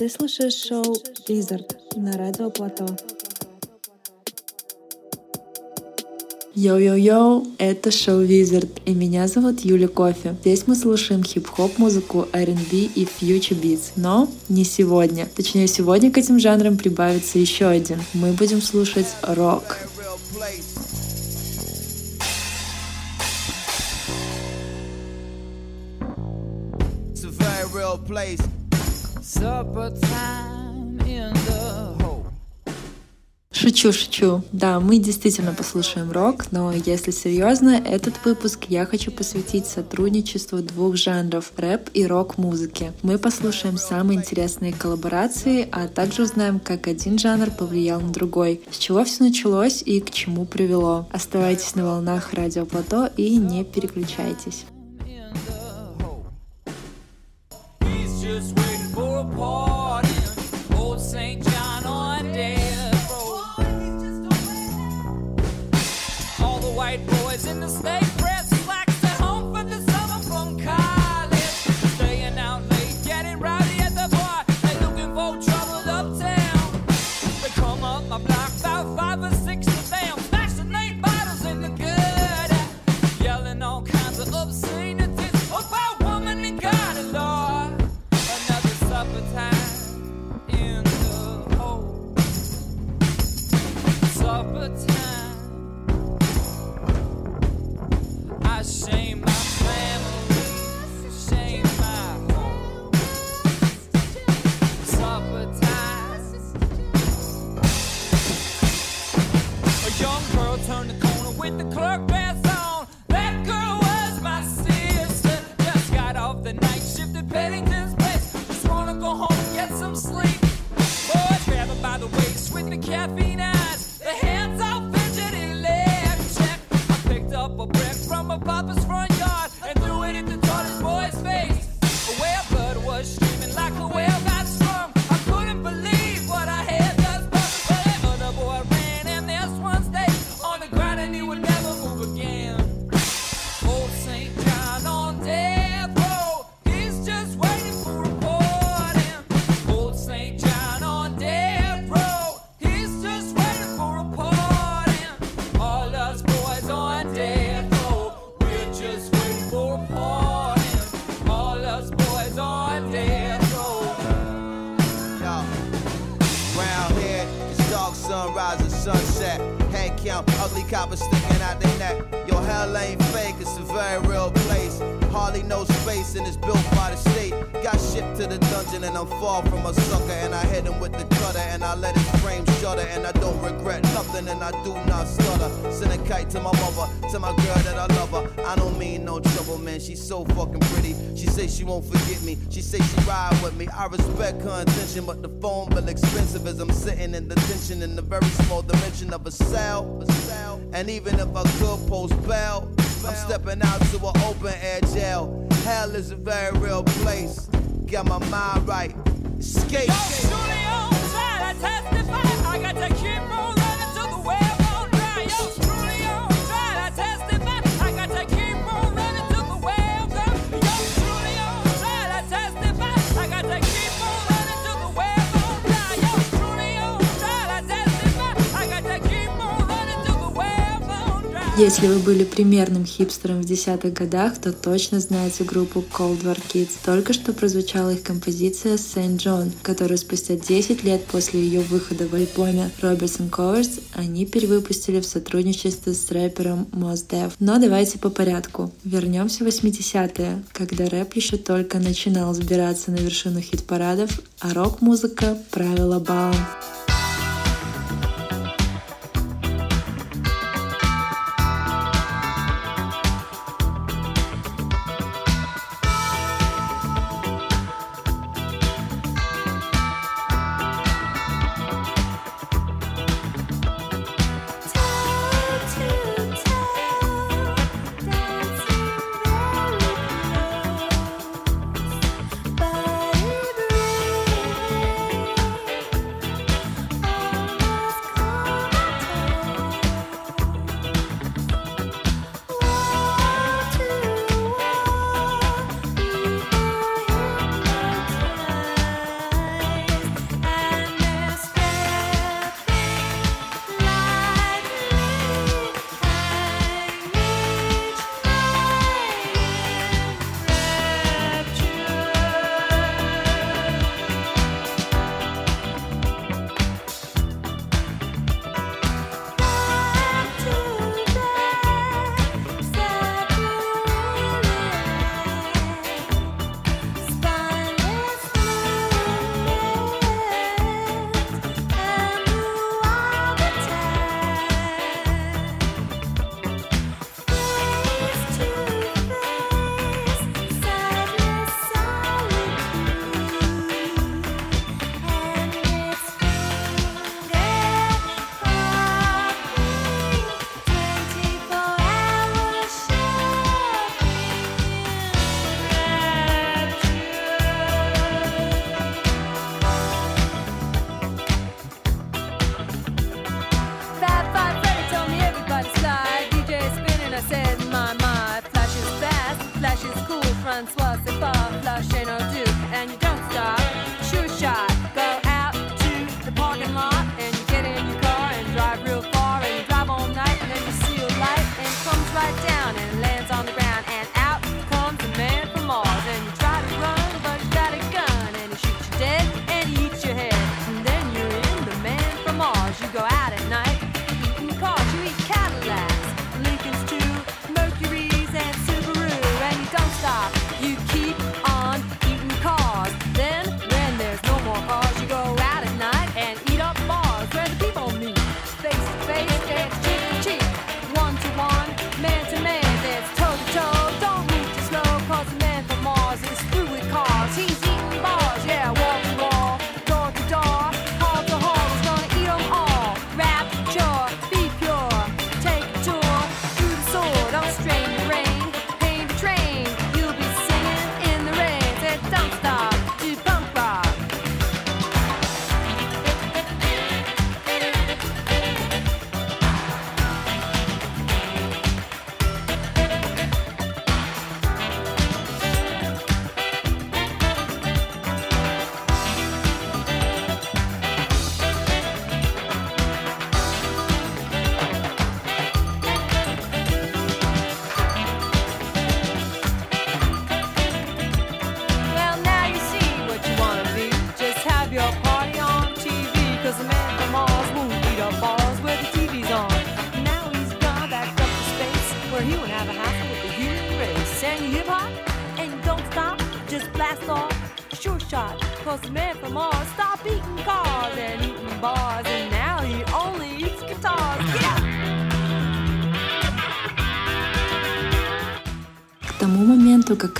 Ты слушаешь шоу «Визард» на Радио Плато. Йоу-йоу-йоу, это шоу Wizard, и меня зовут Юля Кофе. Здесь мы слушаем хип-хоп музыку, R&B и future beats, но не сегодня. Точнее, сегодня к этим жанрам прибавится еще один. Мы будем слушать рок. place. Шучу, шучу. Да, мы действительно послушаем рок, но если серьезно, этот выпуск я хочу посвятить сотрудничеству двух жанров — рэп и рок-музыки. Мы послушаем самые интересные коллаборации, а также узнаем, как один жанр повлиял на другой, с чего все началось и к чему привело. Оставайтесь на волнах радио Плато и не переключайтесь. Oh. And even Если вы были примерным хипстером в десятых годах, то точно знаете группу Cold War Kids. Только что прозвучала их композиция Saint John, которую спустя 10 лет после ее выхода в альбоме Robertson Covers они перевыпустили в сотрудничестве с рэпером Mos Def. Но давайте по порядку. Вернемся в 80-е, когда рэп еще только начинал сбираться на вершину хит-парадов, а рок-музыка правила балом.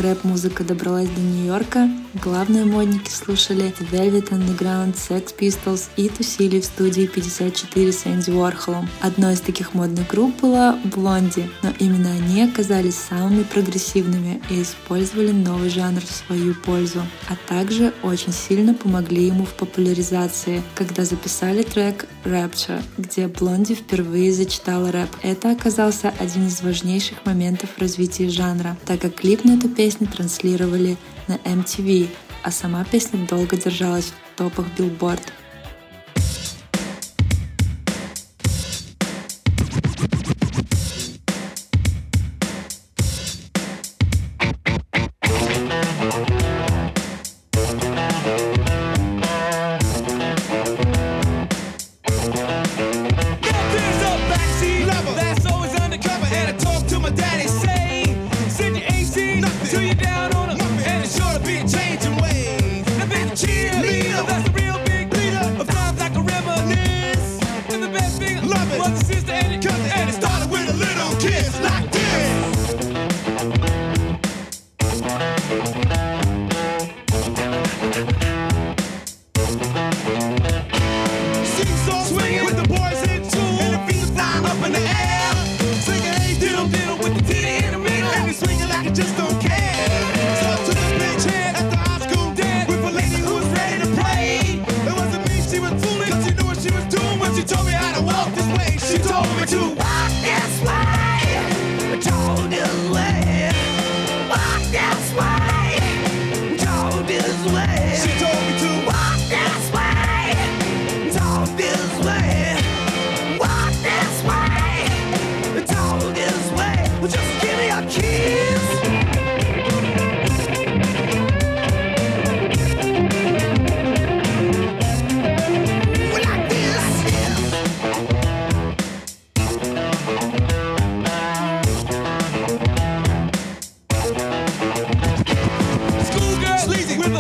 Рэп-музыка добралась до Нью-Йорка, главные модники слушали Velvet Underground, Sex Pistols и тусили в студии 54 с Энди Уорхолом. Одной из таких модных групп была Блонди, но именно они оказались самыми прогрессивными и использовали новый жанр в свою пользу, а также очень сильно помогли ему в популяризации, когда записали трек Rapture, где Блонди впервые зачитала рэп. Это оказался один из важнейших моментов развития жанра, так как клип на эту песню транслировали на MTV, а сама песня долго держалась в топах Billboard.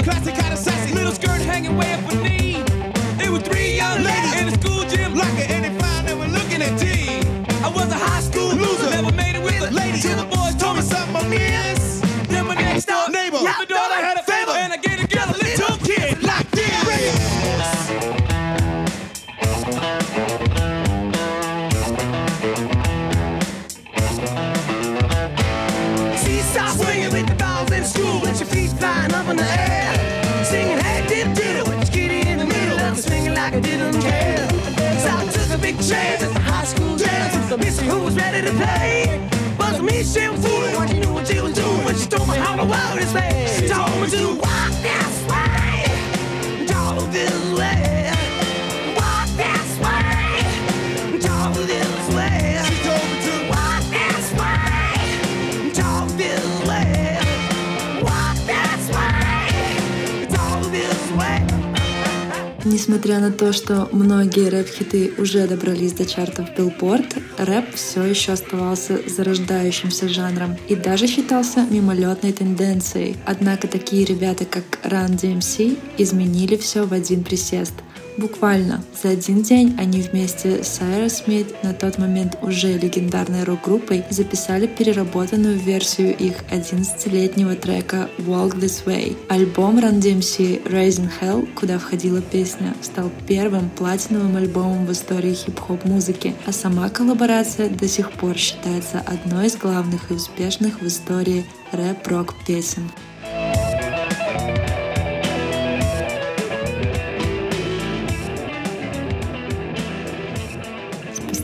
Who was ready to play. But for me, she the world is made. She told me Несмотря на то, что многие рэп-хиты уже добрались до чартов Billboard, рэп все еще оставался зарождающимся жанром и даже считался мимолетной тенденцией. Однако такие ребята, как Run DMC, изменили все в один присест — Буквально за один день они вместе с Aerosmith, на тот момент уже легендарной рок-группой, записали переработанную версию их 11-летнего трека Walk This Way. Альбом Run DMC Raising Hell, куда входила песня, стал первым платиновым альбомом в истории хип-хоп музыки, а сама коллаборация до сих пор считается одной из главных и успешных в истории рэп-рок песен.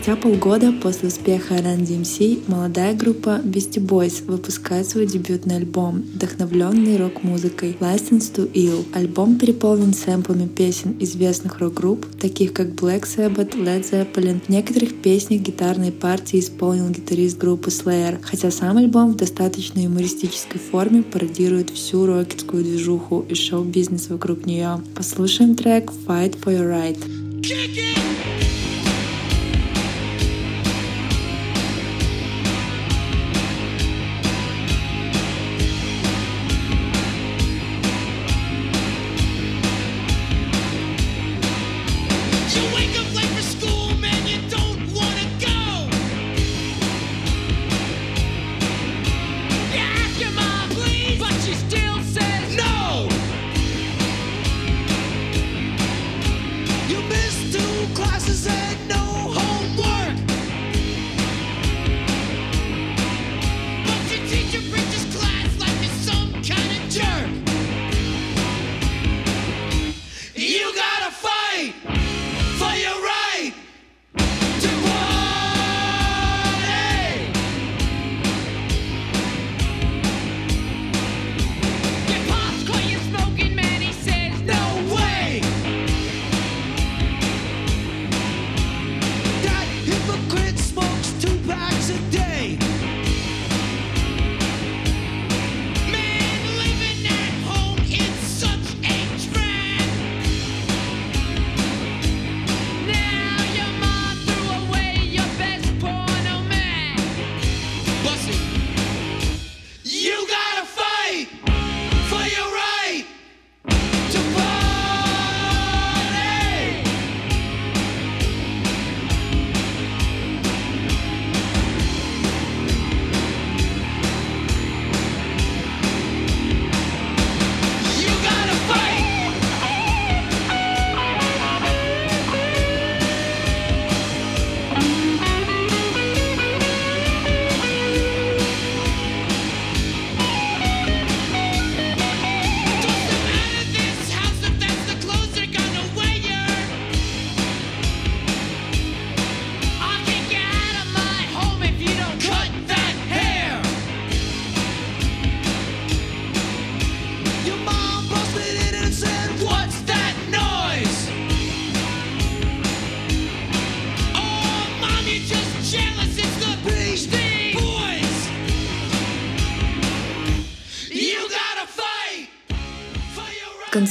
Спустя полгода после успеха Run DMC молодая группа Beastie Boys выпускает свой дебютный альбом, вдохновленный рок-музыкой License to Ill. Альбом переполнен сэмплами песен известных рок-групп, таких как Black Sabbath, Led Zeppelin. В некоторых песнях гитарные партии исполнил гитарист группы Slayer, хотя сам альбом в достаточно юмористической форме пародирует всю рокетскую движуху и шоу-бизнес вокруг нее. Послушаем трек Fight for Your Right. Kick it!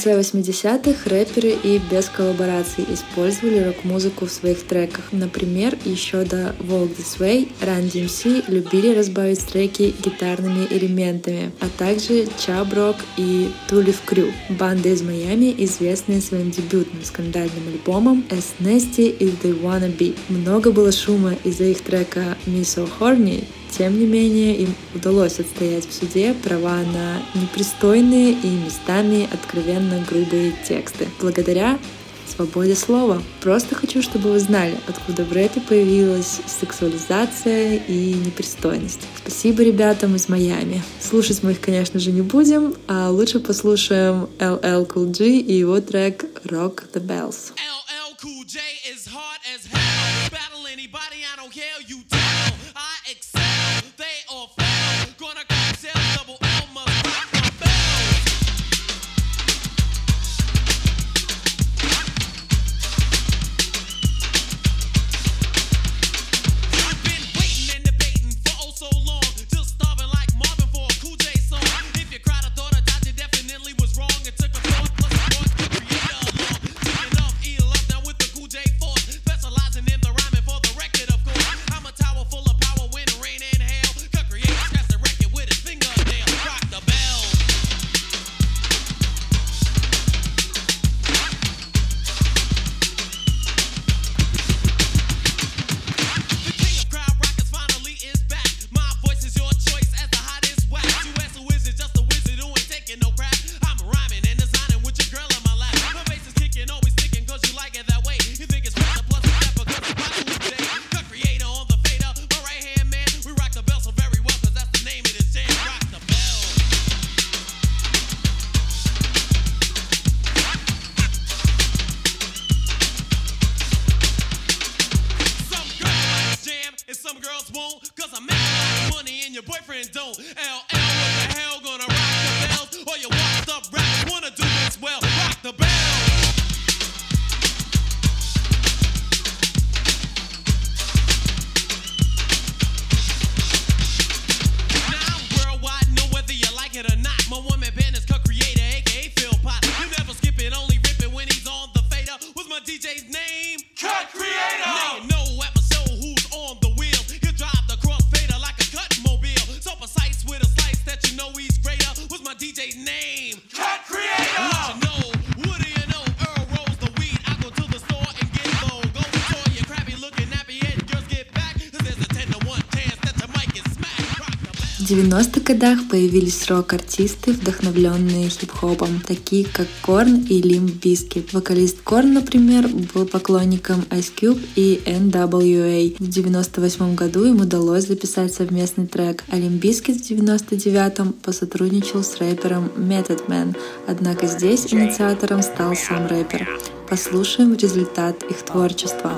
Конце 80-х рэперы и без коллабораций использовали рок-музыку в своих треках. Например, еще до Walk This Way Run DMC любили разбавить треки гитарными элементами, а также Chub Rock и Tulip Crew, банда из Майами, известная своим дебютным скандальным альбомом As Nasty As They Wanna Be. Много было шума из-за их трека Me So Horny, тем не менее, им удалось отстоять в суде права на непристойные и местами откровенно грубые тексты. Благодаря свободе слова. Просто хочу, чтобы вы знали, откуда в рэпе появилась сексуализация и непристойность. Спасибо ребятам из Майами. Слушать мы их, конечно же, не будем, а лучше послушаем LL Cool G и его трек Rock the Bells. LL Cool J is hard as hell. Battle anybody, I don't care, you. Gonna 90-х годах появились рок-артисты, вдохновленные хип-хопом, такие как Корн и Limp Bizkit. Вокалист Корн, например, был поклонником Ice Cube и NWA. В 98 году им удалось записать совместный трек, а Limp Bizkit в 99-м посотрудничал с рэпером Method Man. Однако здесь инициатором стал сам рэпер. Послушаем результат их творчества.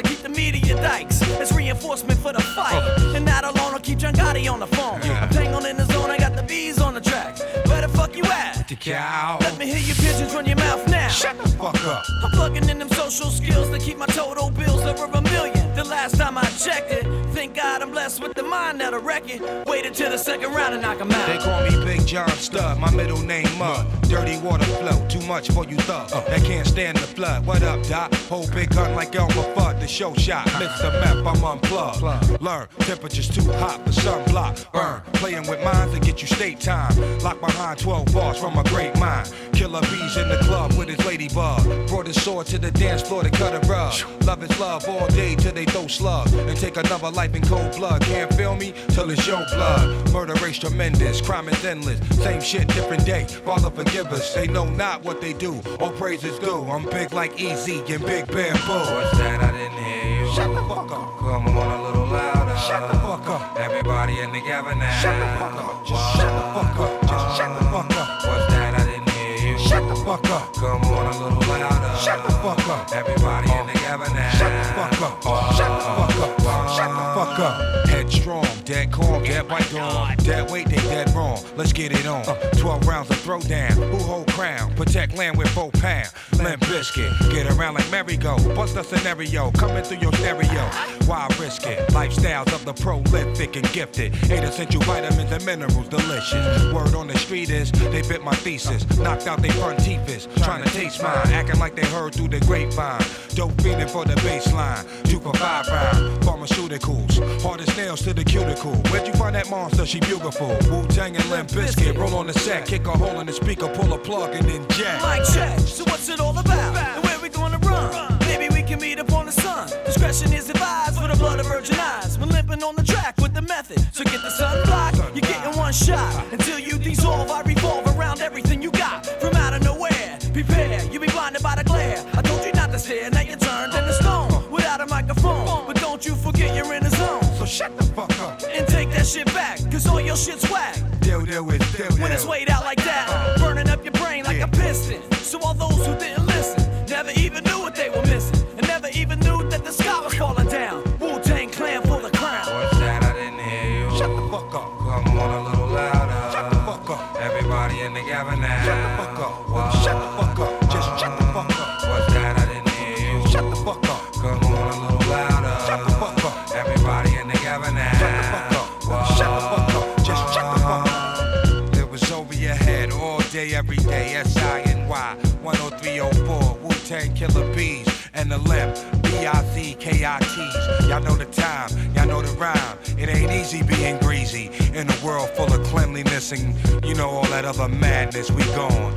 I keep the media dikes. It's reinforcement for the fight. Oh. And not alone, I'll keep John Gotti on the phone. I'm tangled in the zone, I got the bees on the track. Where the fuck you at? The cow. Let me hear your pigeons run your mouth now. Shut the fuck up. I'm plugging in them social skills to keep my total bills over a million. The last time I checked it, thank God I'm blessed with the mind that'll wreck it. Wait until the second round and knock him out. They call me Big John Stud, my middle name Mud. Dirty water flow, too much for you thug. Uh. That can't stand the flood. What up, Doc? Hold big gun like Elmer Fudd, the show shot. Mr. map, I'm unplugged. Learn, temperature's too hot for sunblock. Burn, playing with minds to get you state time. Lock behind 12 bars from a great mind. Killer bees in the club with his ladybug. Brought his sword to the dance floor to cut a rug. Love is love all day till they throw slug. And take another life in cold blood. Can't feel me till it's your blood. Murder race tremendous, crime is endless. Same shit, different day. Father forgive us. They know not what they do. All praises due. I'm big like Easy and Big Bamboo. What's that? I didn't hear you. Shut the fuck up. Come on a little louder. Shut the fuck up. Everybody in together now. Shut the fuck up. Just shut the fuck up. Just shut the fuck up. Fuck up. Come on a little louder. Shut the fuck up. Everybody in together now. Shut the fuck up. Shut the fuck up. Shut the fuck up. Headstrong, dead calm, dead by dawn. Dead weight, they dead wrong. Let's get it on. Uh, 12 rounds of throwdown. Who hold crown? Protect land with four pound. Limp Bizkit. Get around like merry-go. Bust a scenario. Coming through your stereo. Why risk it? Lifestyles of the prolific and gifted. Eight essential vitamins and minerals. Delicious. Word on the street is they bit my thesis. Knocked out their front teeth is. Trying to taste mine. Acting like they heard through the grapevine. Dope feeling for the baseline. Two for five round. Pharmaceuticals. Hardest nails to the cuticle. Where'd you find that monster? She beautiful. Wu Tang and Limp Bizkit. Roll on the set, kick a hole in the speaker, pull a plug, and then jack. Mic check. So what's it all about? And where we gonna run? Maybe we can meet up on the sun. Discretion is advised for the blood of virgin eyes. We're limping on the track with the method. So get the sun block. You're getting one shot. Until you dissolve, I revolve around everything you got. From out of nowhere, prepare. You'll your shit's whack. Deal, deal with, deal, When it's weighed out like that, burning up your brain like a piston. So all those who didn't B-I-Z-K-I-T's. Y'all know the time, y'all know the rhyme. It ain't easy being greasy in a world full of cleanliness and you know all that other madness we gone.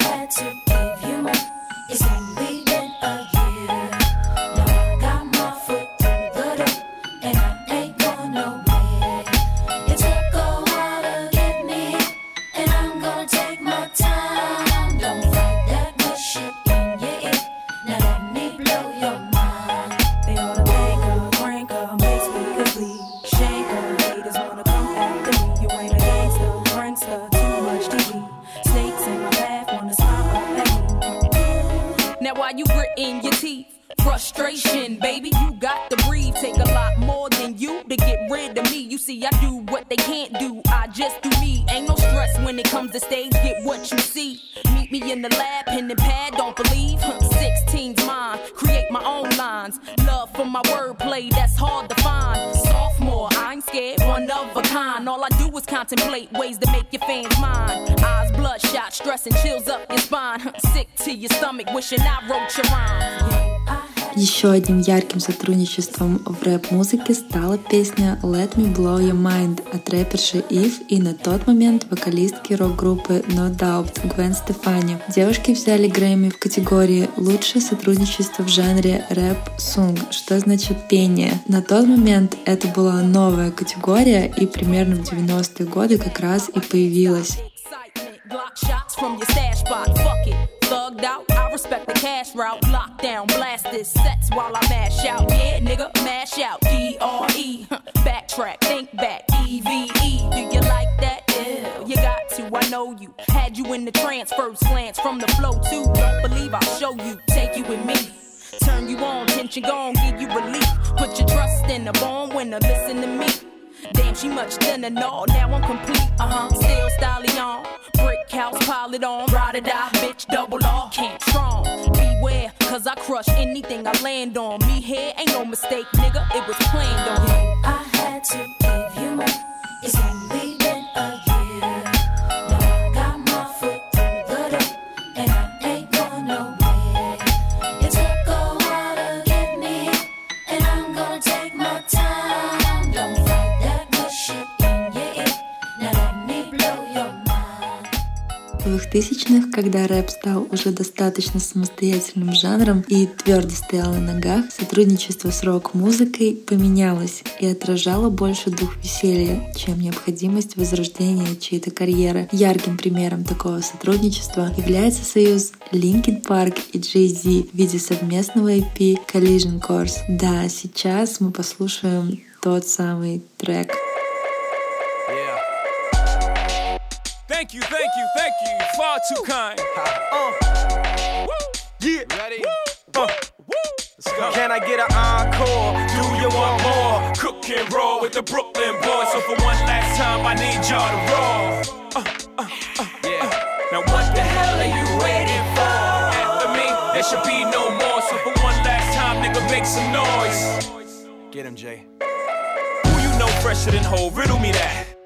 to give you more. It's only Еще одним ярким сотрудничеством в рэп-музыке стала песня «Let Me Blow Your Mind» от рэперши Ив и на тот момент вокалистки рок-группы No Doubt Гвен Стефани. Девушки взяли Грэмми в категории «Лучшее сотрудничество в жанре рэп-сунг», что значит пение. На тот момент это была новая категория и примерно в 90-е годы как раз и появилась. Thugged out. I respect the cash route. Lockdown, blast this sets while I mash out. Yeah, nigga, mash out. D R E. Backtrack, think back. E V E. Do you like that? Yeah, you got to. I know you. Had you in the trance, first glance from the flow too. Don't believe I'll show you. Take you with me. Turn you on, tension gone, give you relief. Put your trust in the born winner, listen to me. Damn, she much thinner, no. Now I'm complete, uh huh. Still styling on. Brick house, pile it on. Ride or die, bitch, double Land on. 2000-х, когда рэп стал уже достаточно самостоятельным жанром и твердо стоял на ногах, сотрудничество с рок-музыкой поменялось и отражало больше дух веселья, чем необходимость возрождения чьей-то карьеры. Ярким примером такого сотрудничества является союз Linkin Park и Jay-Z в виде совместного EP Collision Course. Да, сейчас мы послушаем тот самый трек. Far too kind. Uh. Yeah. Ready? Uh. Can I get an encore? Do you want more? Cook and roll with the Brooklyn boys. So for one last time, I need y'all to roll. Uh, uh, uh, Yeah. now what the hell are you waiting for? After me, there should be no more. So for one last time, nigga, make some noise. Get him, Jay. Who you know fresher than whole? Riddle me that.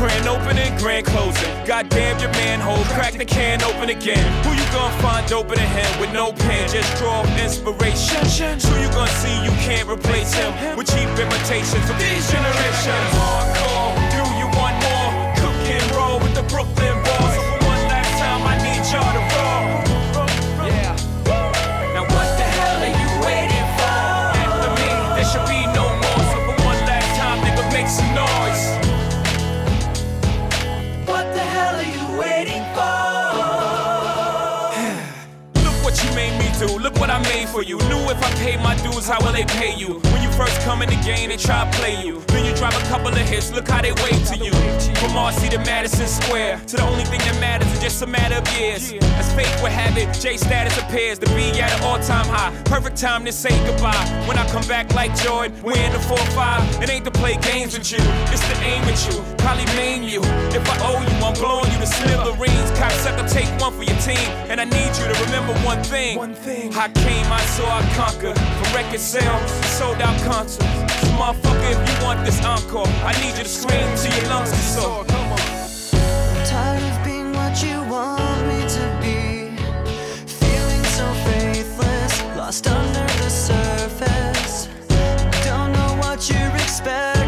Grand opening, grand closing. Goddamn your manhole, crack the can open again. Who you gonna find open in him with no pen? Just draw inspiration. Who you gonna see you can't replace him with cheap imitations of these generations? Hardcore, do you want more? Cook and roll with the Brooklyn for you. Knew if I paid my dues, how will they pay you? When you first come in the game, they try to play you. Then you drive a couple of hits. Look how they wave to you. From Marcy to Madison Square, to the only thing that matters is just a matter of years. As fate would have it, J status appears to be at an all-time high. Perfect time to say goodbye. When I come back like Jordan, we're in the 4-5. It ain't to play games with you, it's to aim at you. Probably maim you. If I owe you, I'm blowing you to smithereens. Cocksucker, take one for your team. And I need you to remember one thing. One thing. I came, I saw, I conquered. From record sales, sold out concerts. So motherfucker, if you want this encore, I need you to scream till your lungs get sore. Come on. I'm Tired of being what you want me to be. Feeling so faithless, lost under the surface. Don't know what you're expecting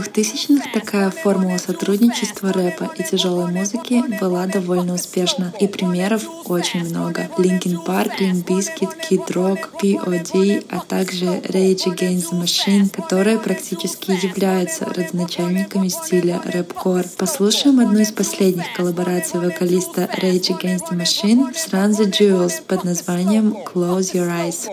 2000-х такая формула сотрудничества рэпа и тяжелой музыки была довольно успешна, и примеров очень много. Linkin Park, Limp Bizkit, Kid Rock, P.O.D., а также Rage Against the Machine, которые практически являются родоначальниками стиля рэп-кор. Послушаем одну из последних коллабораций вокалиста Rage Against the Machine с Run the Jewels под названием Close Your Eyes.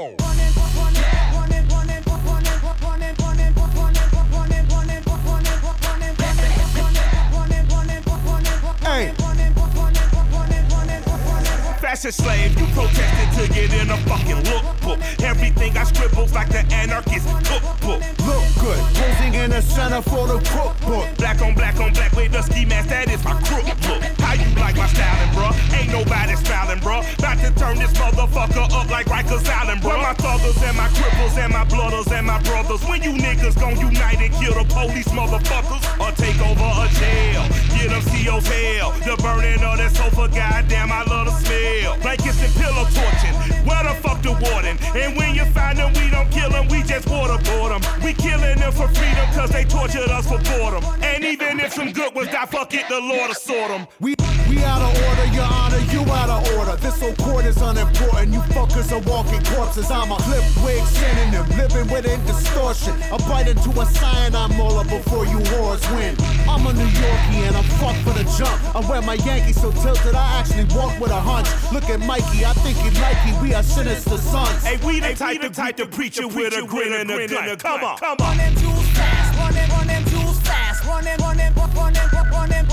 Fashion slave, you protested to get in a fucking lookbook. Everything I scribbles like the anarchist cookbook. Look good, posing in the center for the cookbook. Black on black on black with ski mask, that is my crook look. How you like my styling, bruh? Ain't nobody smiling, bruh. About to turn this motherfucker up like Rikers Island, bruh. My thuggers and my cripples and my blooders and my brothers. When you niggas gon' unite and kill the police, motherfuckers, or take over a jail. Get them CO's hell. The burning of that sofa, goddamn, I love the smell. Blankets and pillow torching. Where the fuck the warden? And when you find them, we don't kill them, we just waterboard them. We killing them for freedom, cause they tortured us for boredom. And even if some good ones die, fuck it, the Lord will sort them. We we out of order, your honor, you out of order. This whole court is unimportant. You fuckers are walking corpses. I'm a clip wig synonym, living within distortion. I bite into a cyanide molar before you whores win. I'm a New Yorkie and I'm fucked for the jump. I wear my Yankees so tilted, I actually walk with a hunch. Look at Mikey, I think he like you. We are sinister sons. Hey, we the type, the type to preach you with a grin and a gun. Come on, come on. Running too fast, running, running too fast, running, running, running, running, running,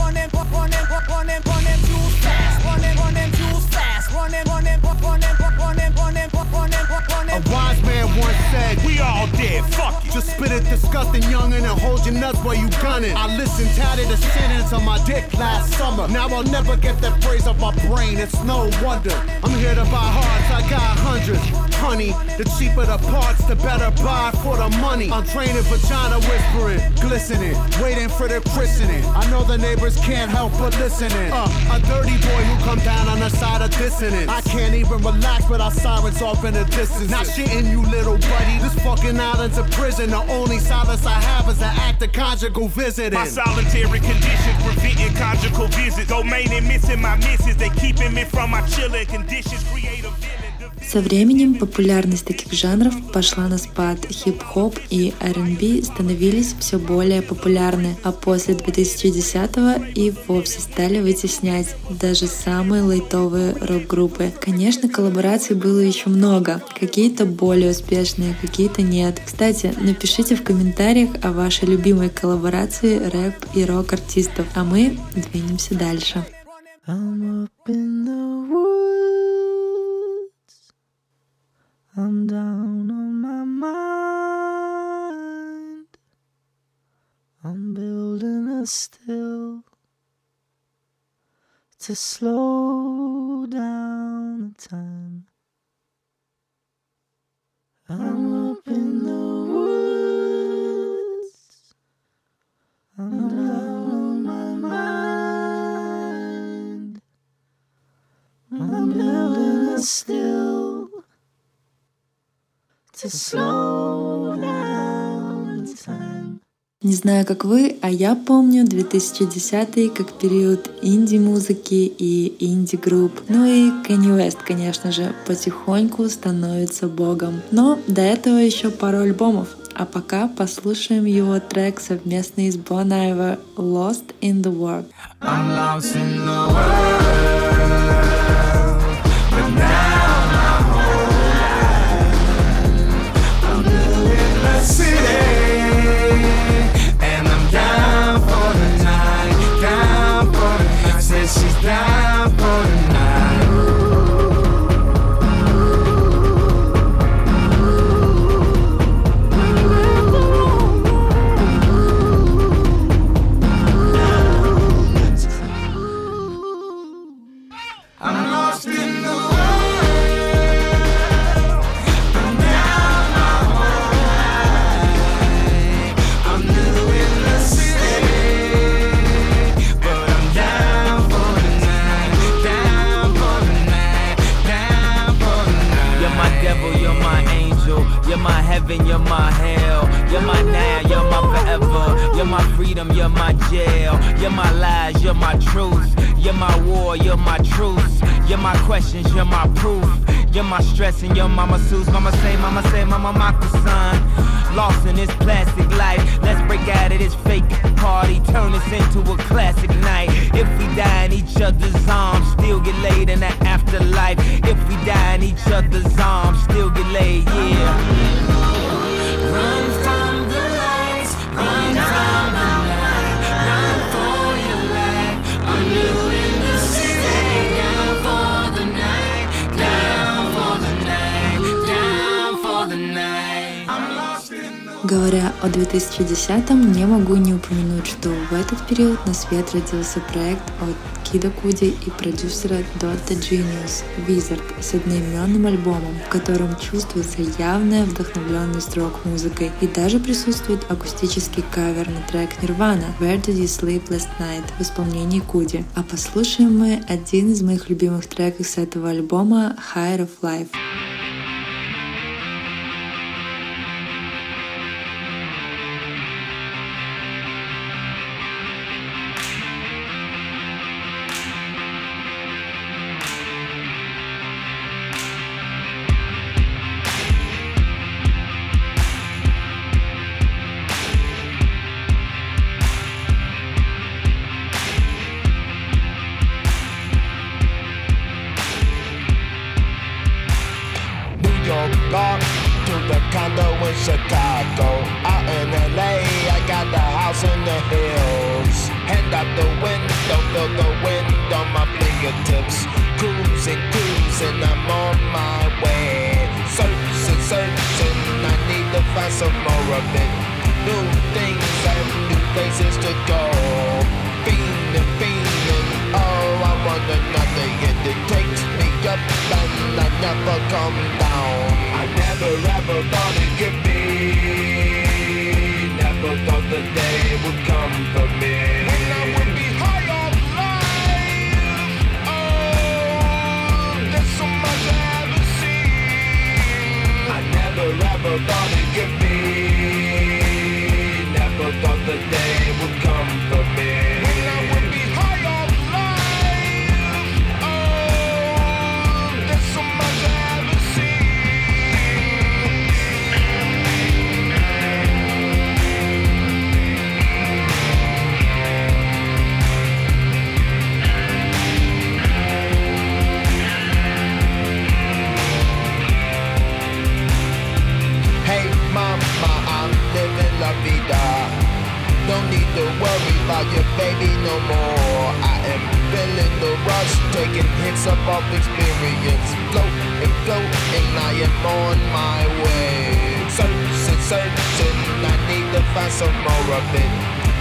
A wise man once said, We all dead, fuck it. Just spit it disgusting youngin' and hold your nuts while you gunning. I listened tatted the sentence on my dick last summer. Now I'll never get that phrase off my brain, it's no wonder. I'm here to buy hearts, I got hundreds. Honey. The cheaper the parts, the better buy for the money. I'm training vagina whispering, glistening, waiting for the christening. I know the neighbors can't help but listening. Uh, a dirty boy who come down on the side of dissonance. I can't even relax without sirens off in the distance. Not shitting you, little buddy. This fucking island's a prison. The only solace I have is an act of conjugal visiting. My solitary conditions preventing conjugal visits. Domain and missing my misses. They keeping me from my chilling conditions. Со временем популярность таких жанров пошла на спад. Хип-хоп и R&B становились все более популярны, а после 2010-го и вовсе стали вытеснять даже самые лайтовые рок-группы. Конечно, коллабораций было еще много. Какие-то более успешные, какие-то нет. Кстати, напишите в комментариях о вашей любимой коллаборации рэп и рок-артистов, а мы двинемся дальше. I'm up in the woods. I'm down on my mind. I'm building a still to slow down the time. I'm up in the woods. I'm down on my mind. I'm building a still Не знаю, как вы, а я помню 2010 как период инди-музыки и инди-групп. Ну и Kanye West, конечно же, потихоньку становится богом. Но до этого еще пару альбомов. А пока послушаем его трек совместный с Bon Iver «Lost in the World». I'm lost in the world, down heaven, you're my hell, you're my now, you're my forever, you're my freedom, you're my jail, you're my lies, you're my truth, you're my war, you're my truth, you're my questions, you're my proof, you're my stress and you're my masseuse. Mama say, mama say, mama mock the sun. Lost in this plastic life, let's break out of this fake party, turn this into a classic night. If we die in each other's arms, still get laid in the afterlife. If we die in each other's arms, still get laid, yeah. Говоря о 2010-м, не могу не упомянуть, что в этот период на свет родился проект от Кида Куди и продюсера Dota Genius Wizard с одноименным альбомом, в котором чувствуется явная вдохновленность рок-музыкой и даже присутствует акустический кавер на трек Nirvana Where Did You Sleep Last Night в исполнении Куди. А послушаем мы один из моих любимых треков с этого альбома Higher of Life.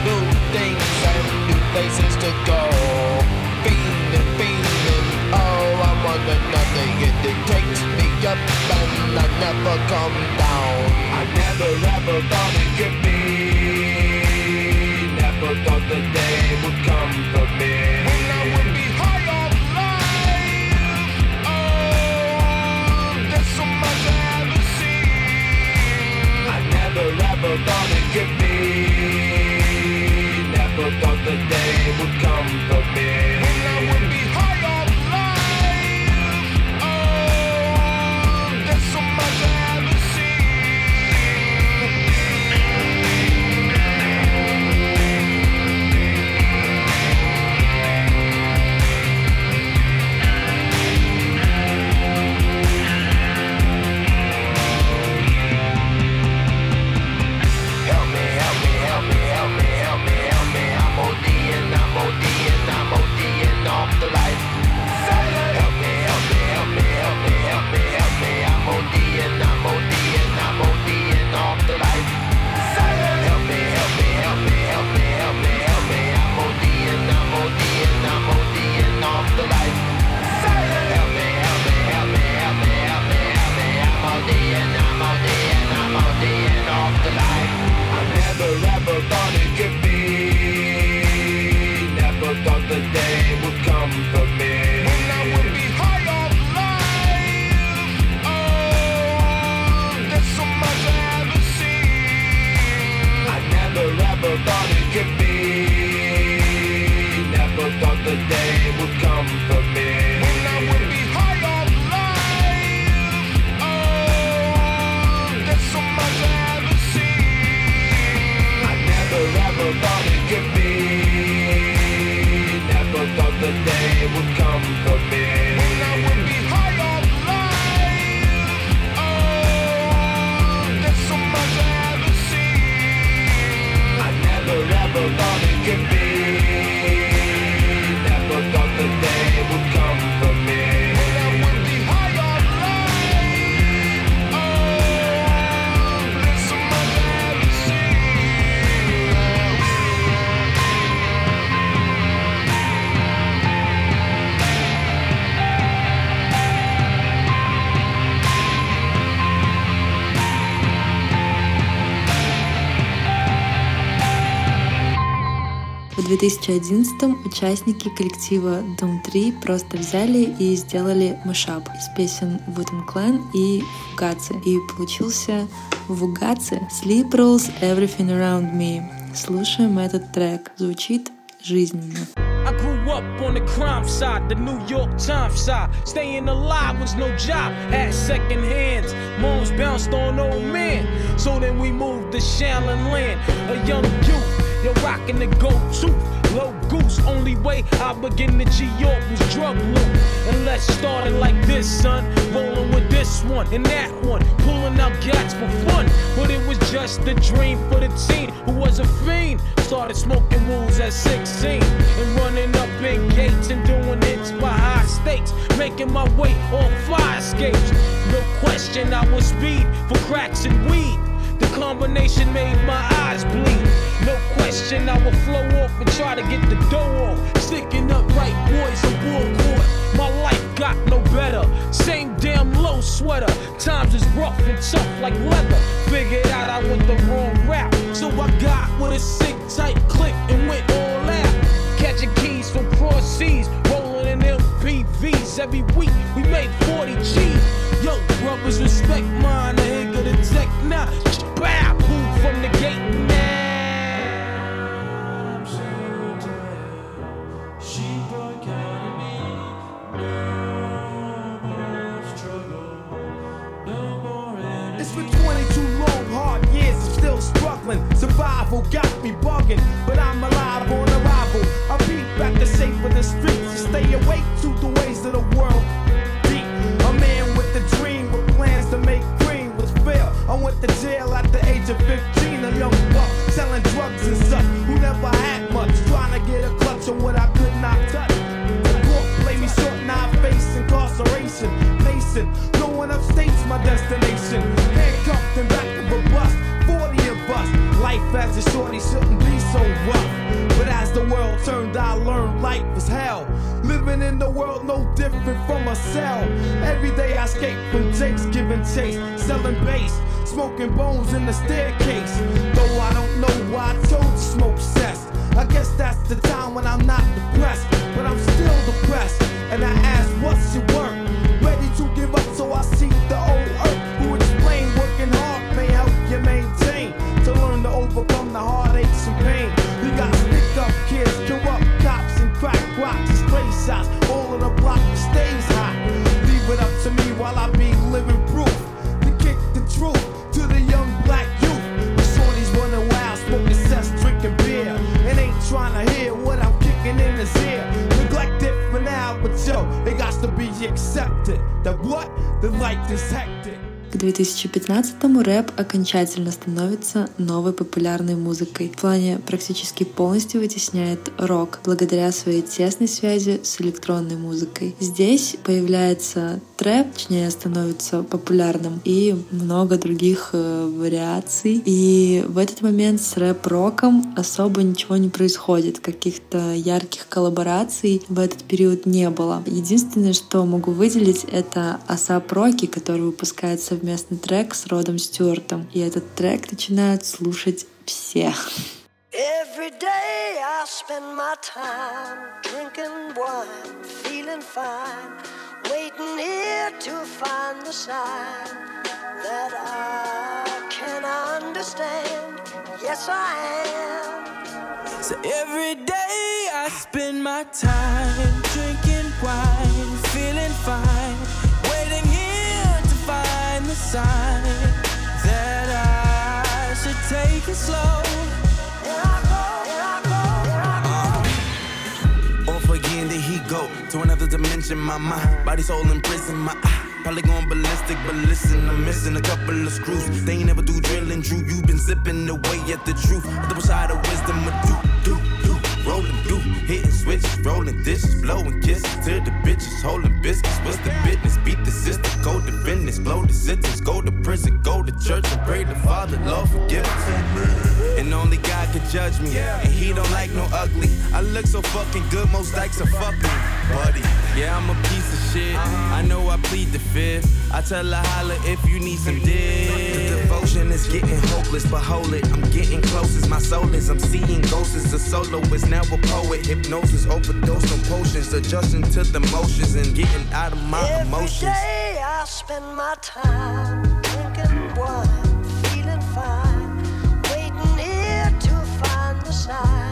New things and new places to go. Feeling, feeling, oh, I want another hit that takes me up and I never come down. I never ever thought it could be. Never thought the the day would come for me. Never ever thought it could be. Never thought the day would come 2011 участники коллектива Doom 3 просто взяли и сделали мышап из песен Wooten Clan и Фугацы. И получился Вугацы Sleep Rules Everything Around Me. Слушаем этот трек. Звучит жизненно. I grew up on the crime side, the New York Times side. Staying alive was no job, had second hands. Moms bounced on old men. So then we moved to Shaolin Land. A young youth, you're rocking the go-to. Low goose, only way I begin to G York was drug loot. And let's start it like this, son. Rolling with this one and that one. Pulling out gats for fun. But it was just a dream for the teen who was a fiend. Started smoking rules at 16 and running up in gates and doing hits by high stakes. Making my way on fire escapes. No question, I was speed for cracks and weed combination made my eyes bleed. No question, I will flow off and try to get the dough off. Sticking up right boys in bull court. My life got no better. Same damn low sweater. Times is rough and tough like leather. Figured out I went the wrong route. So I got with a sick tight click and went all out. Catching keys from cross seas, rolling in MPVs every week. We made 40 G's. Yo, brothers, respect mine. The of the tech now. Bow, 2015-му рэп окончательно становится новой популярной музыкой. В плане практически полностью вытесняет рок благодаря своей тесной связи с электронной музыкой. Здесь появляется трэп, точнее становится популярным, и много других э, вариаций. И в этот момент с рэп-роком особо ничего не происходит. Каких-то ярких коллабораций в этот период не было. Единственное, что могу выделить, это Асап Роки, который выпускает совместный трек с Родом Стюартом. И этот трек начинают слушать все. Every day I spend my time drinking wine, feeling fine, waiting here to find the sign that I can understand. Yes, I am. So every day I spend my time drinking wine, feeling fine, waiting here to find the sign that I should take it slow. Dimension. My mind, body, soul in prison. My eye, probably going ballistic, but listen, I'm missing a couple of screws. They ain't never do drilling, Drew. You been sipping away at the truth. A Double side of wisdom, a do, do, do. Rolling, do, hitting switches, rolling dishes, blowing kisses to the bitches, holding biscuits. What's the business? Beat the system, go to business, blow the sentence, go to prison, go to church and pray the Father, Lord forgive us. And only God can judge me, and He don't like no ugly. I look so fucking good, most likes are fucking buddy. Yeah, I'm a piece of shit. I know I plead the fifth. I tell her holla if you need some dick. The devotion is getting hopeless, but hold it. I'm getting close as my soul is. I'm seeing ghosts as a soloist, now a poet. Hypnosis, overdose on potions, adjusting to the motions and getting out of my Every emotions. day I spend my time drinking wine, feeling fine, waiting here to find the sign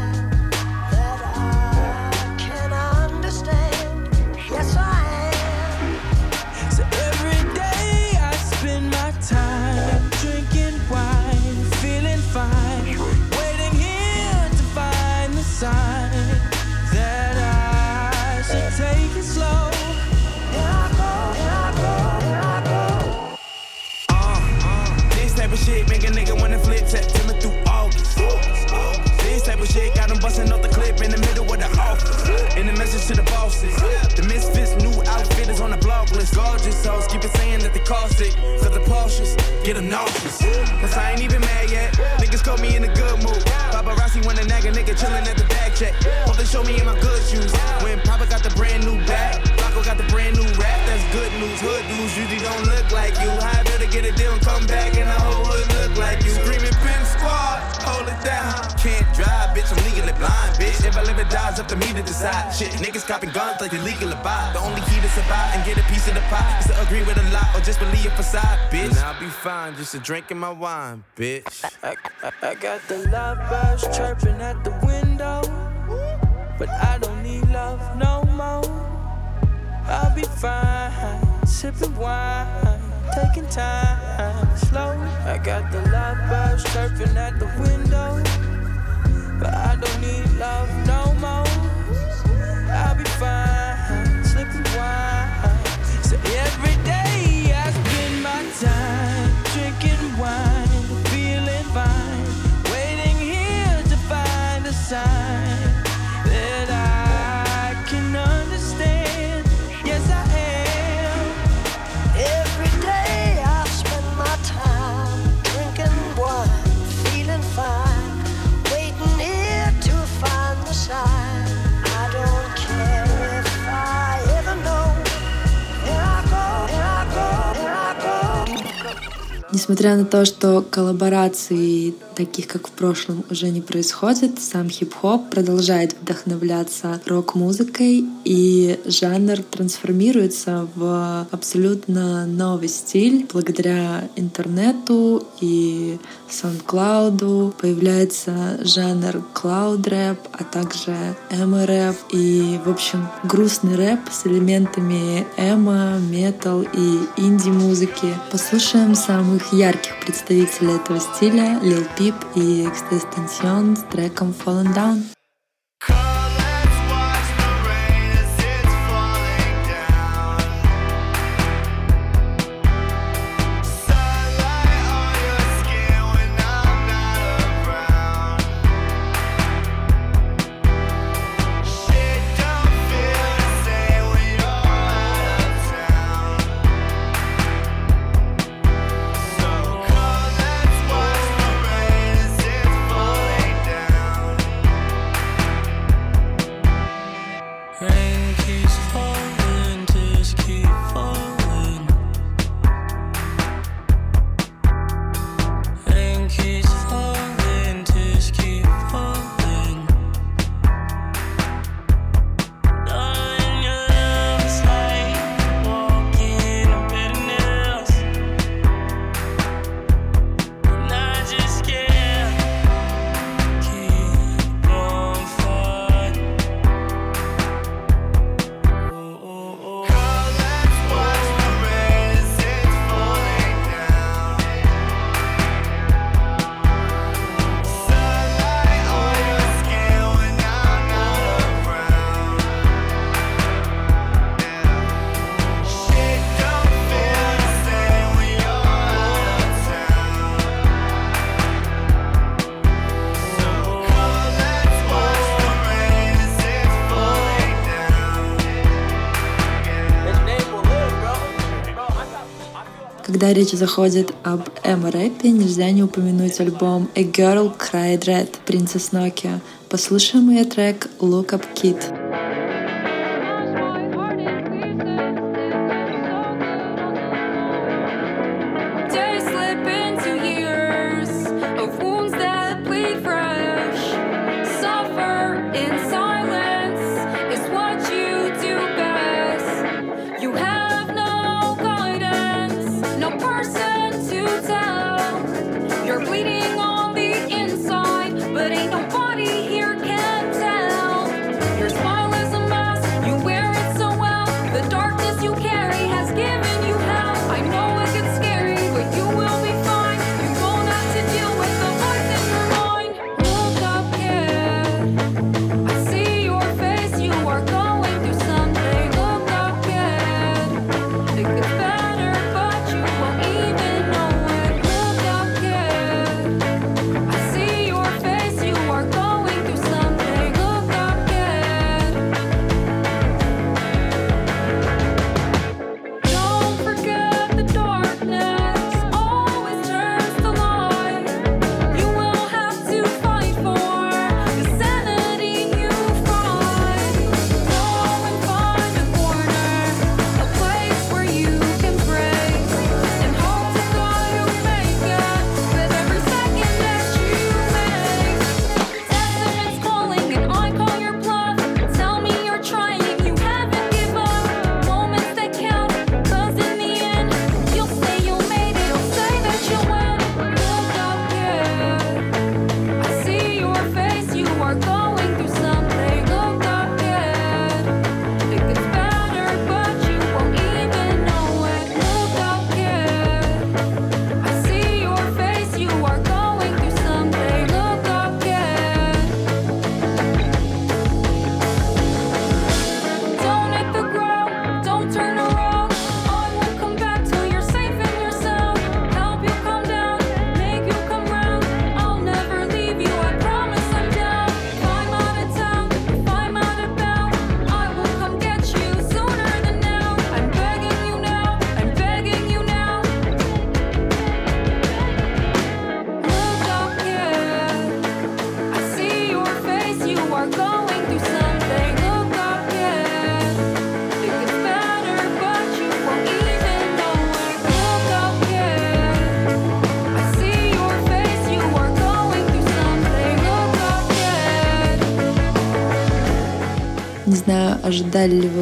of shit make a nigga wanna flip September through August. This type of shit got him busting off the clip in the middle of the office. In the message to the bosses. The misfits new outfit is on the blog list. Gorgeous hoes keep it saying that they cost it. Cause the Porsches get them nauseous. Cause I ain't even mad yet. Niggas caught me in a good mood. Paparazzi nag a nigga chillin' at the bag check. Hope they show me in my good shoes. When Papa got the brand new bag. Flacko got the brand new rap. That's good news. Hood dudes usually don't look like you. How better get a deal and come back and the whole hood look like you. Screaming pimp squad, hold it down. Can't drive, bitch. I'm legally blind, bitch. If I live a die, up to me to decide. Shit, niggas copping guns like illegal to buy. The only key to survive and get a piece of the pie is to agree with a lot or just believe a facade, bitch. And I'll be fine, just a drinking my wine, bitch. I, I, I got the love birds chirping at the window, but I don't need love no. I'll be fine, sipping wine, taking time. Slow. I got the love birds chirping at the window, but I don't need love Несмотря на то, что коллабораций таких, как в прошлом, уже не происходит, сам хип-хоп продолжает вдохновляться рок-музыкой, и жанр трансформируется в абсолютно новый стиль. Благодаря интернету и SoundCloud появляется жанр клауд-рэп, а также эмо-рэп и, в общем, грустный рэп с элементами эмо, метал и инди-музыки. Послушаем самых ярких представителей этого стиля Lil Peep Deep i extensions Track on Fallen Down. Когда речь заходит об эмо-рэпе, нельзя не упомянуть альбом A Girl Cried Red Princess Nokia. Послушаем ее трек Look Up Kid.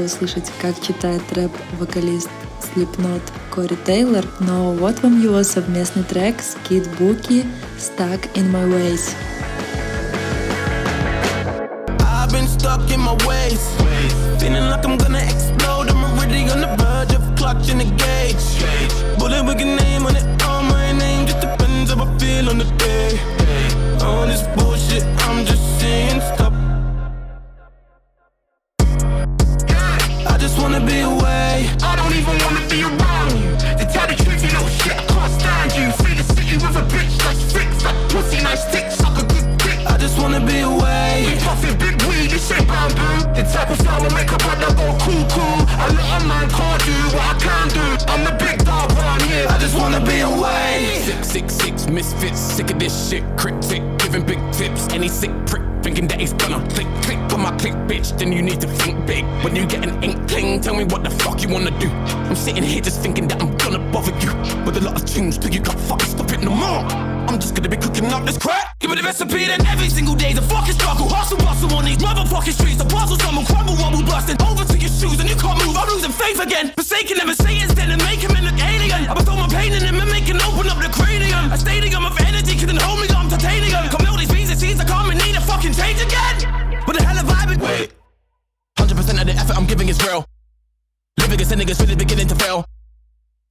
Услышать, как читает рэп вокалист Slipknot Кори Тейлор, но вот вам его совместный трек с Kid Bookie «Stuck in My Ways». On this bullshit, I'm just saying stop. Sitting here just thinking that I'm gonna bother you with a lot of tunes till you can't fucking stop it no more. I'm just gonna be cooking up this crap. Give me the recipe, then every single day's a fucking struggle. Hustle, bustle on these motherfucking streets. The puzzle, someone crumble, wobble, busting over to your shoes, and you can't move. I'm losing faith again. Forsaking them and Satan's dead and making men look alien. I'ma throw my pain in him and make it open up the cranium. A stadium of energy couldn't hold me, I'm titanium. Come all these beans and seeds, I come and need a fucking change again. What the hell have I been? Wait. 100% of the effort I'm giving is real. Living as a nigga's really beginning to fail.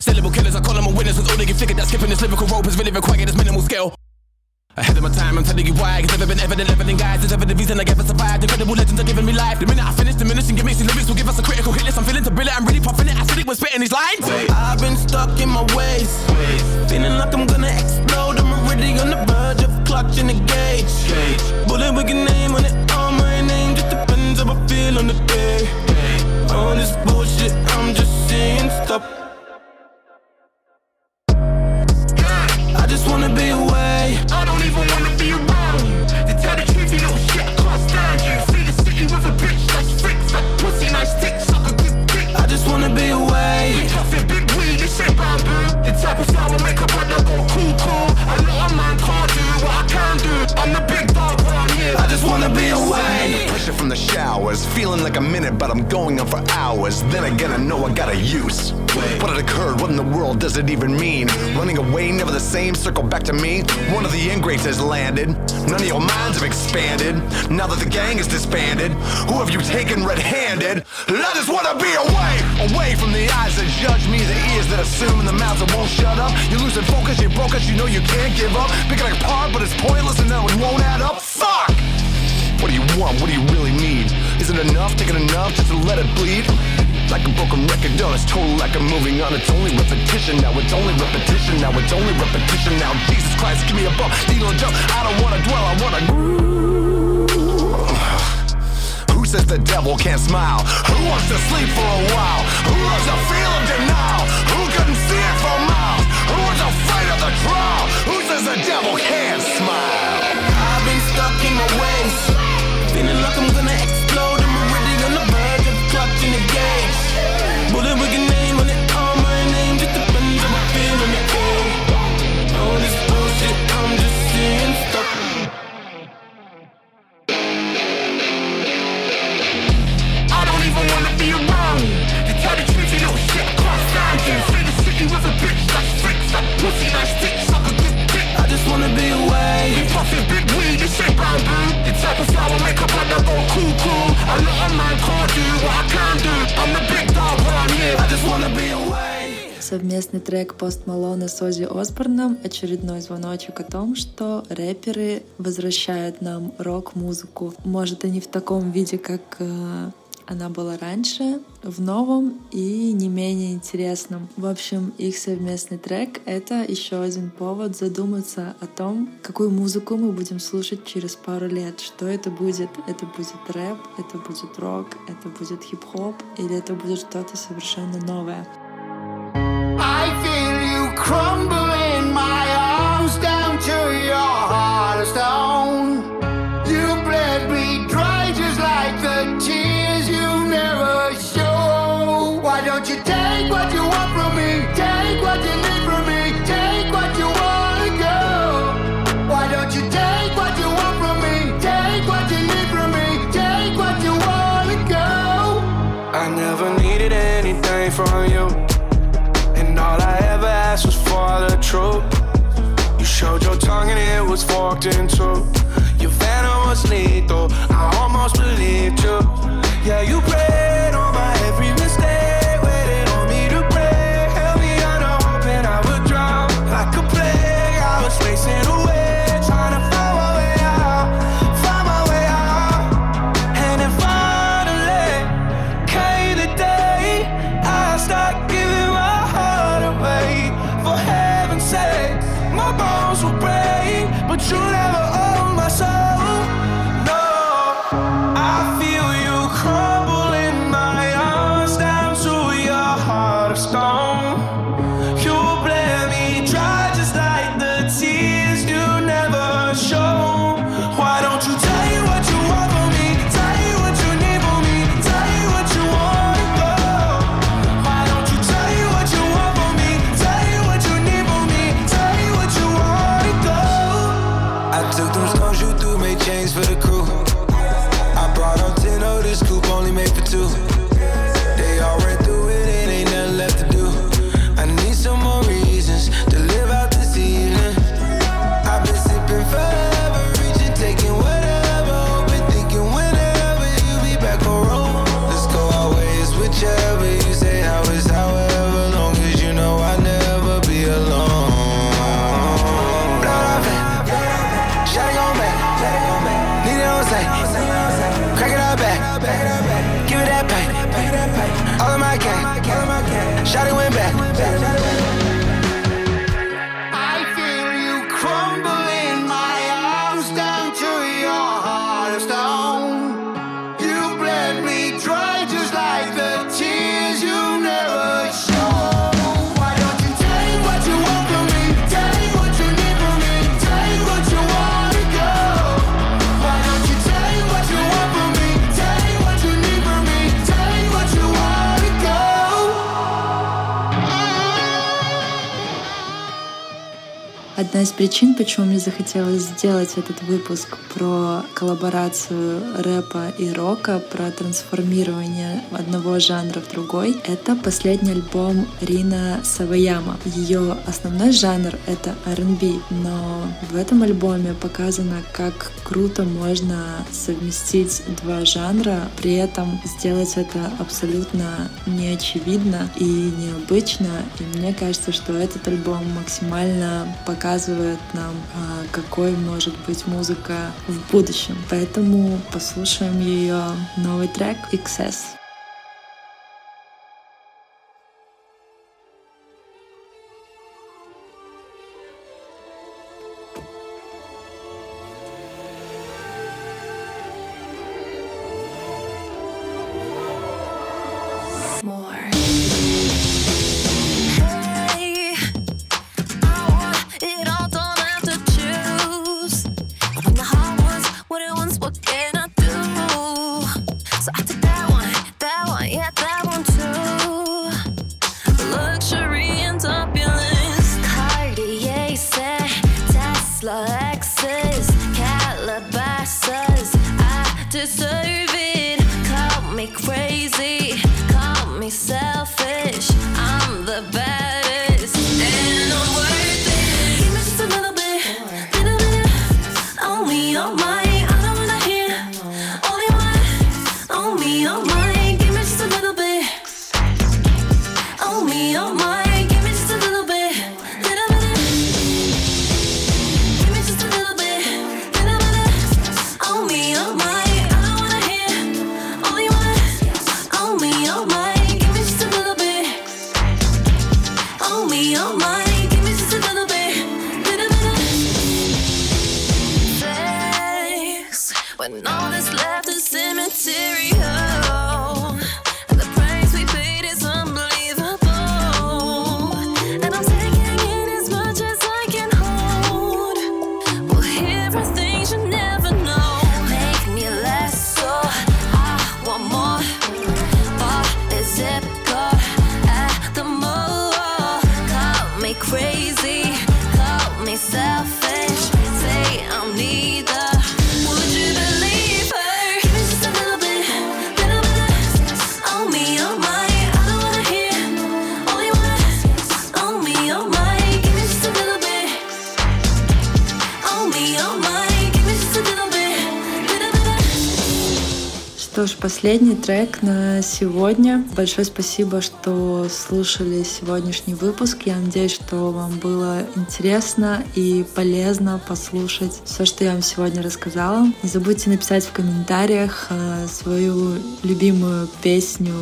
Syllable killers, I call them a winners with all they get figured that skipping this lyrical rope is really required as minimal skill. Ahead of my time, I'm telling you why. It's never been evident, evident, guys. It's ever the reason I ever survived. Incredible legends are giving me life. The minute I finish diminishing, give me some lyrics will give us a critical hit list. I'm feeling to bill it, I'm really puffing it. I said it when spitting these lines. I've been stuck in my ways. Feeling like I'm gonna explode. I'm already on the verge of clutching the gauge. Bullet with a name on it, all my name. Just depends how I feel on the day. All this bullshit, I'm just saying stop. I just wanna be away. I don't even wanna be around you. To tell the truth, you know shit, I can't stand you. See the city with a bitch that's fixed. That pussy nice dick, suck a good dick. I just wanna be away. We puffin' big weed, this ain't bamboo. The type of flower make a brother go cool, cool. A lot of man can't do what I can do. I'm the big dog round here. I just wanna be away. From the showers, feeling like a minute, but I'm going on for hours. Then again, I know I got a use. What had occurred? What in the world does it even mean? Running away, never the same. Circle back to me. One of the ingrates has landed. None of your minds have expanded. Now that the gang is disbanded, who have you taken red-handed? I just wanna be away, away from the eyes that judge me, the ears that assume, and the mouths that won't shut up. You're losing focus, you're broke, you know you can't give up. Picking it apart, but it's pointless, and now it won't add up. Fuck! What do you want? What do you really need? Is it enough? Taking enough just to let it bleed? Like a broken record, on It's total lack of moving on. It's only repetition now. It's only repetition now. It's only repetition now. Jesus Christ, give me a bump, needle and jump. I don't wanna dwell. I wanna. Who says the devil can't smile? Who wants to sleep for a while? Who loves the feel of denial? Who couldn't see it for miles? Who was afraid of the trial? Who says the devil can't smile? I've been stuck in my ways. Feeling like I'm gonna Совместный трек Пост Малона с Ози Осборном — очередной звоночек о том, что рэперы возвращают нам рок-музыку. Может, и не в таком виде, как э, она была раньше, в новом и не менее интересном. В общем, их совместный трек — это еще один повод задуматься о том, какую музыку мы будем слушать через пару лет. Что это будет? Это будет рэп, это будет рок, это будет хип-хоп или это будет что-то совершенно новое. Crumble showed your tongue and it was forked into. Your venom was lethal. I Одна из причин, почему мне захотелось сделать этот выпуск про коллаборацию рэпа и рока, про трансформирование одного жанра в другой, это последний альбом Рина Саваяма. Ее основной жанр — это R&B, но в этом альбоме показано, как круто можно совместить два жанра, при этом сделать это абсолютно неочевидно и необычно. И мне кажется, что этот альбом максимально показывает показывает нам, а, какой может быть музыка в будущем. Поэтому послушаем ее новый трек «Excess». Что ж, последний трек на сегодня. Большое спасибо, что слушали сегодняшний выпуск. Я надеюсь, что вам было интересно и полезно послушать все, что я вам сегодня рассказала. Не забудьте написать в комментариях э, свою любимую песню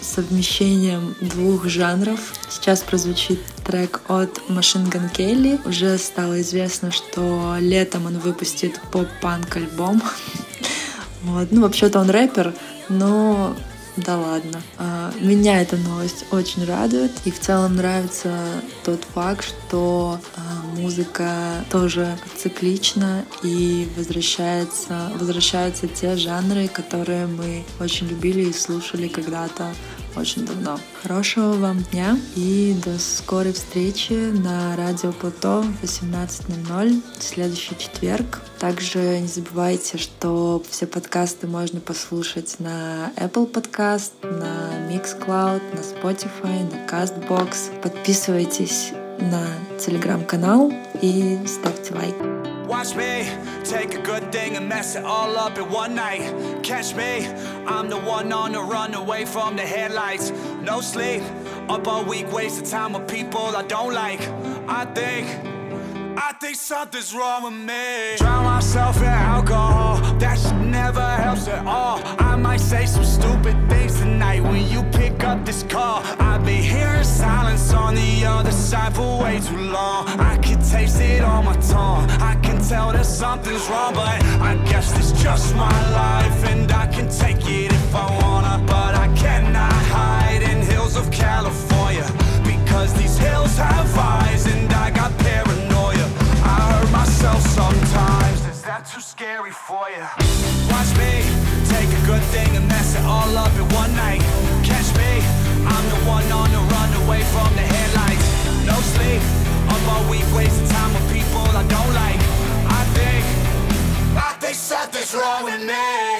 с совмещением двух жанров. Сейчас прозвучит трек от Machine Gun Kelly. Уже стало известно, что летом он выпустит поп-панк альбом. Вот. Ну, вообще-то он рэпер, но да ладно. А, Меня эта новость очень радует. И в целом нравится тот факт, что а, музыка тоже циклична и возвращается, возвращаются те жанры, которые мы очень любили и слушали когда-то очень давно. Хорошего вам дня и до скорой встречи на радио Плато в 18.00 в следующий четверг. Также не забывайте, что все подкасты можно послушать на Apple Podcast, на Mixcloud, на Spotify, на CastBox. Подписывайтесь на телеграм-канал и ставьте лайк. Watch me take a good thing and mess it all up in one night. Catch me, I'm the one on the run away from the headlights. No sleep, up all week, wasting time with people I don't like. I think, I think something's wrong with me. Drown myself in alcohol, that shit never helps at all. I might say some stupid things tonight when you pick up this call. I've been hearing silence on the other side for way too long. I can taste it on my tongue. I can tell that something's wrong, but I guess it's just my life, and I can take it if I wanna. Too scary for you? Watch me take a good thing and mess it all up in one night. Catch me, I'm the one on the run away from the headlights. No sleep, up all week wasting time with people I don't like. I think, I think something's wrong with me.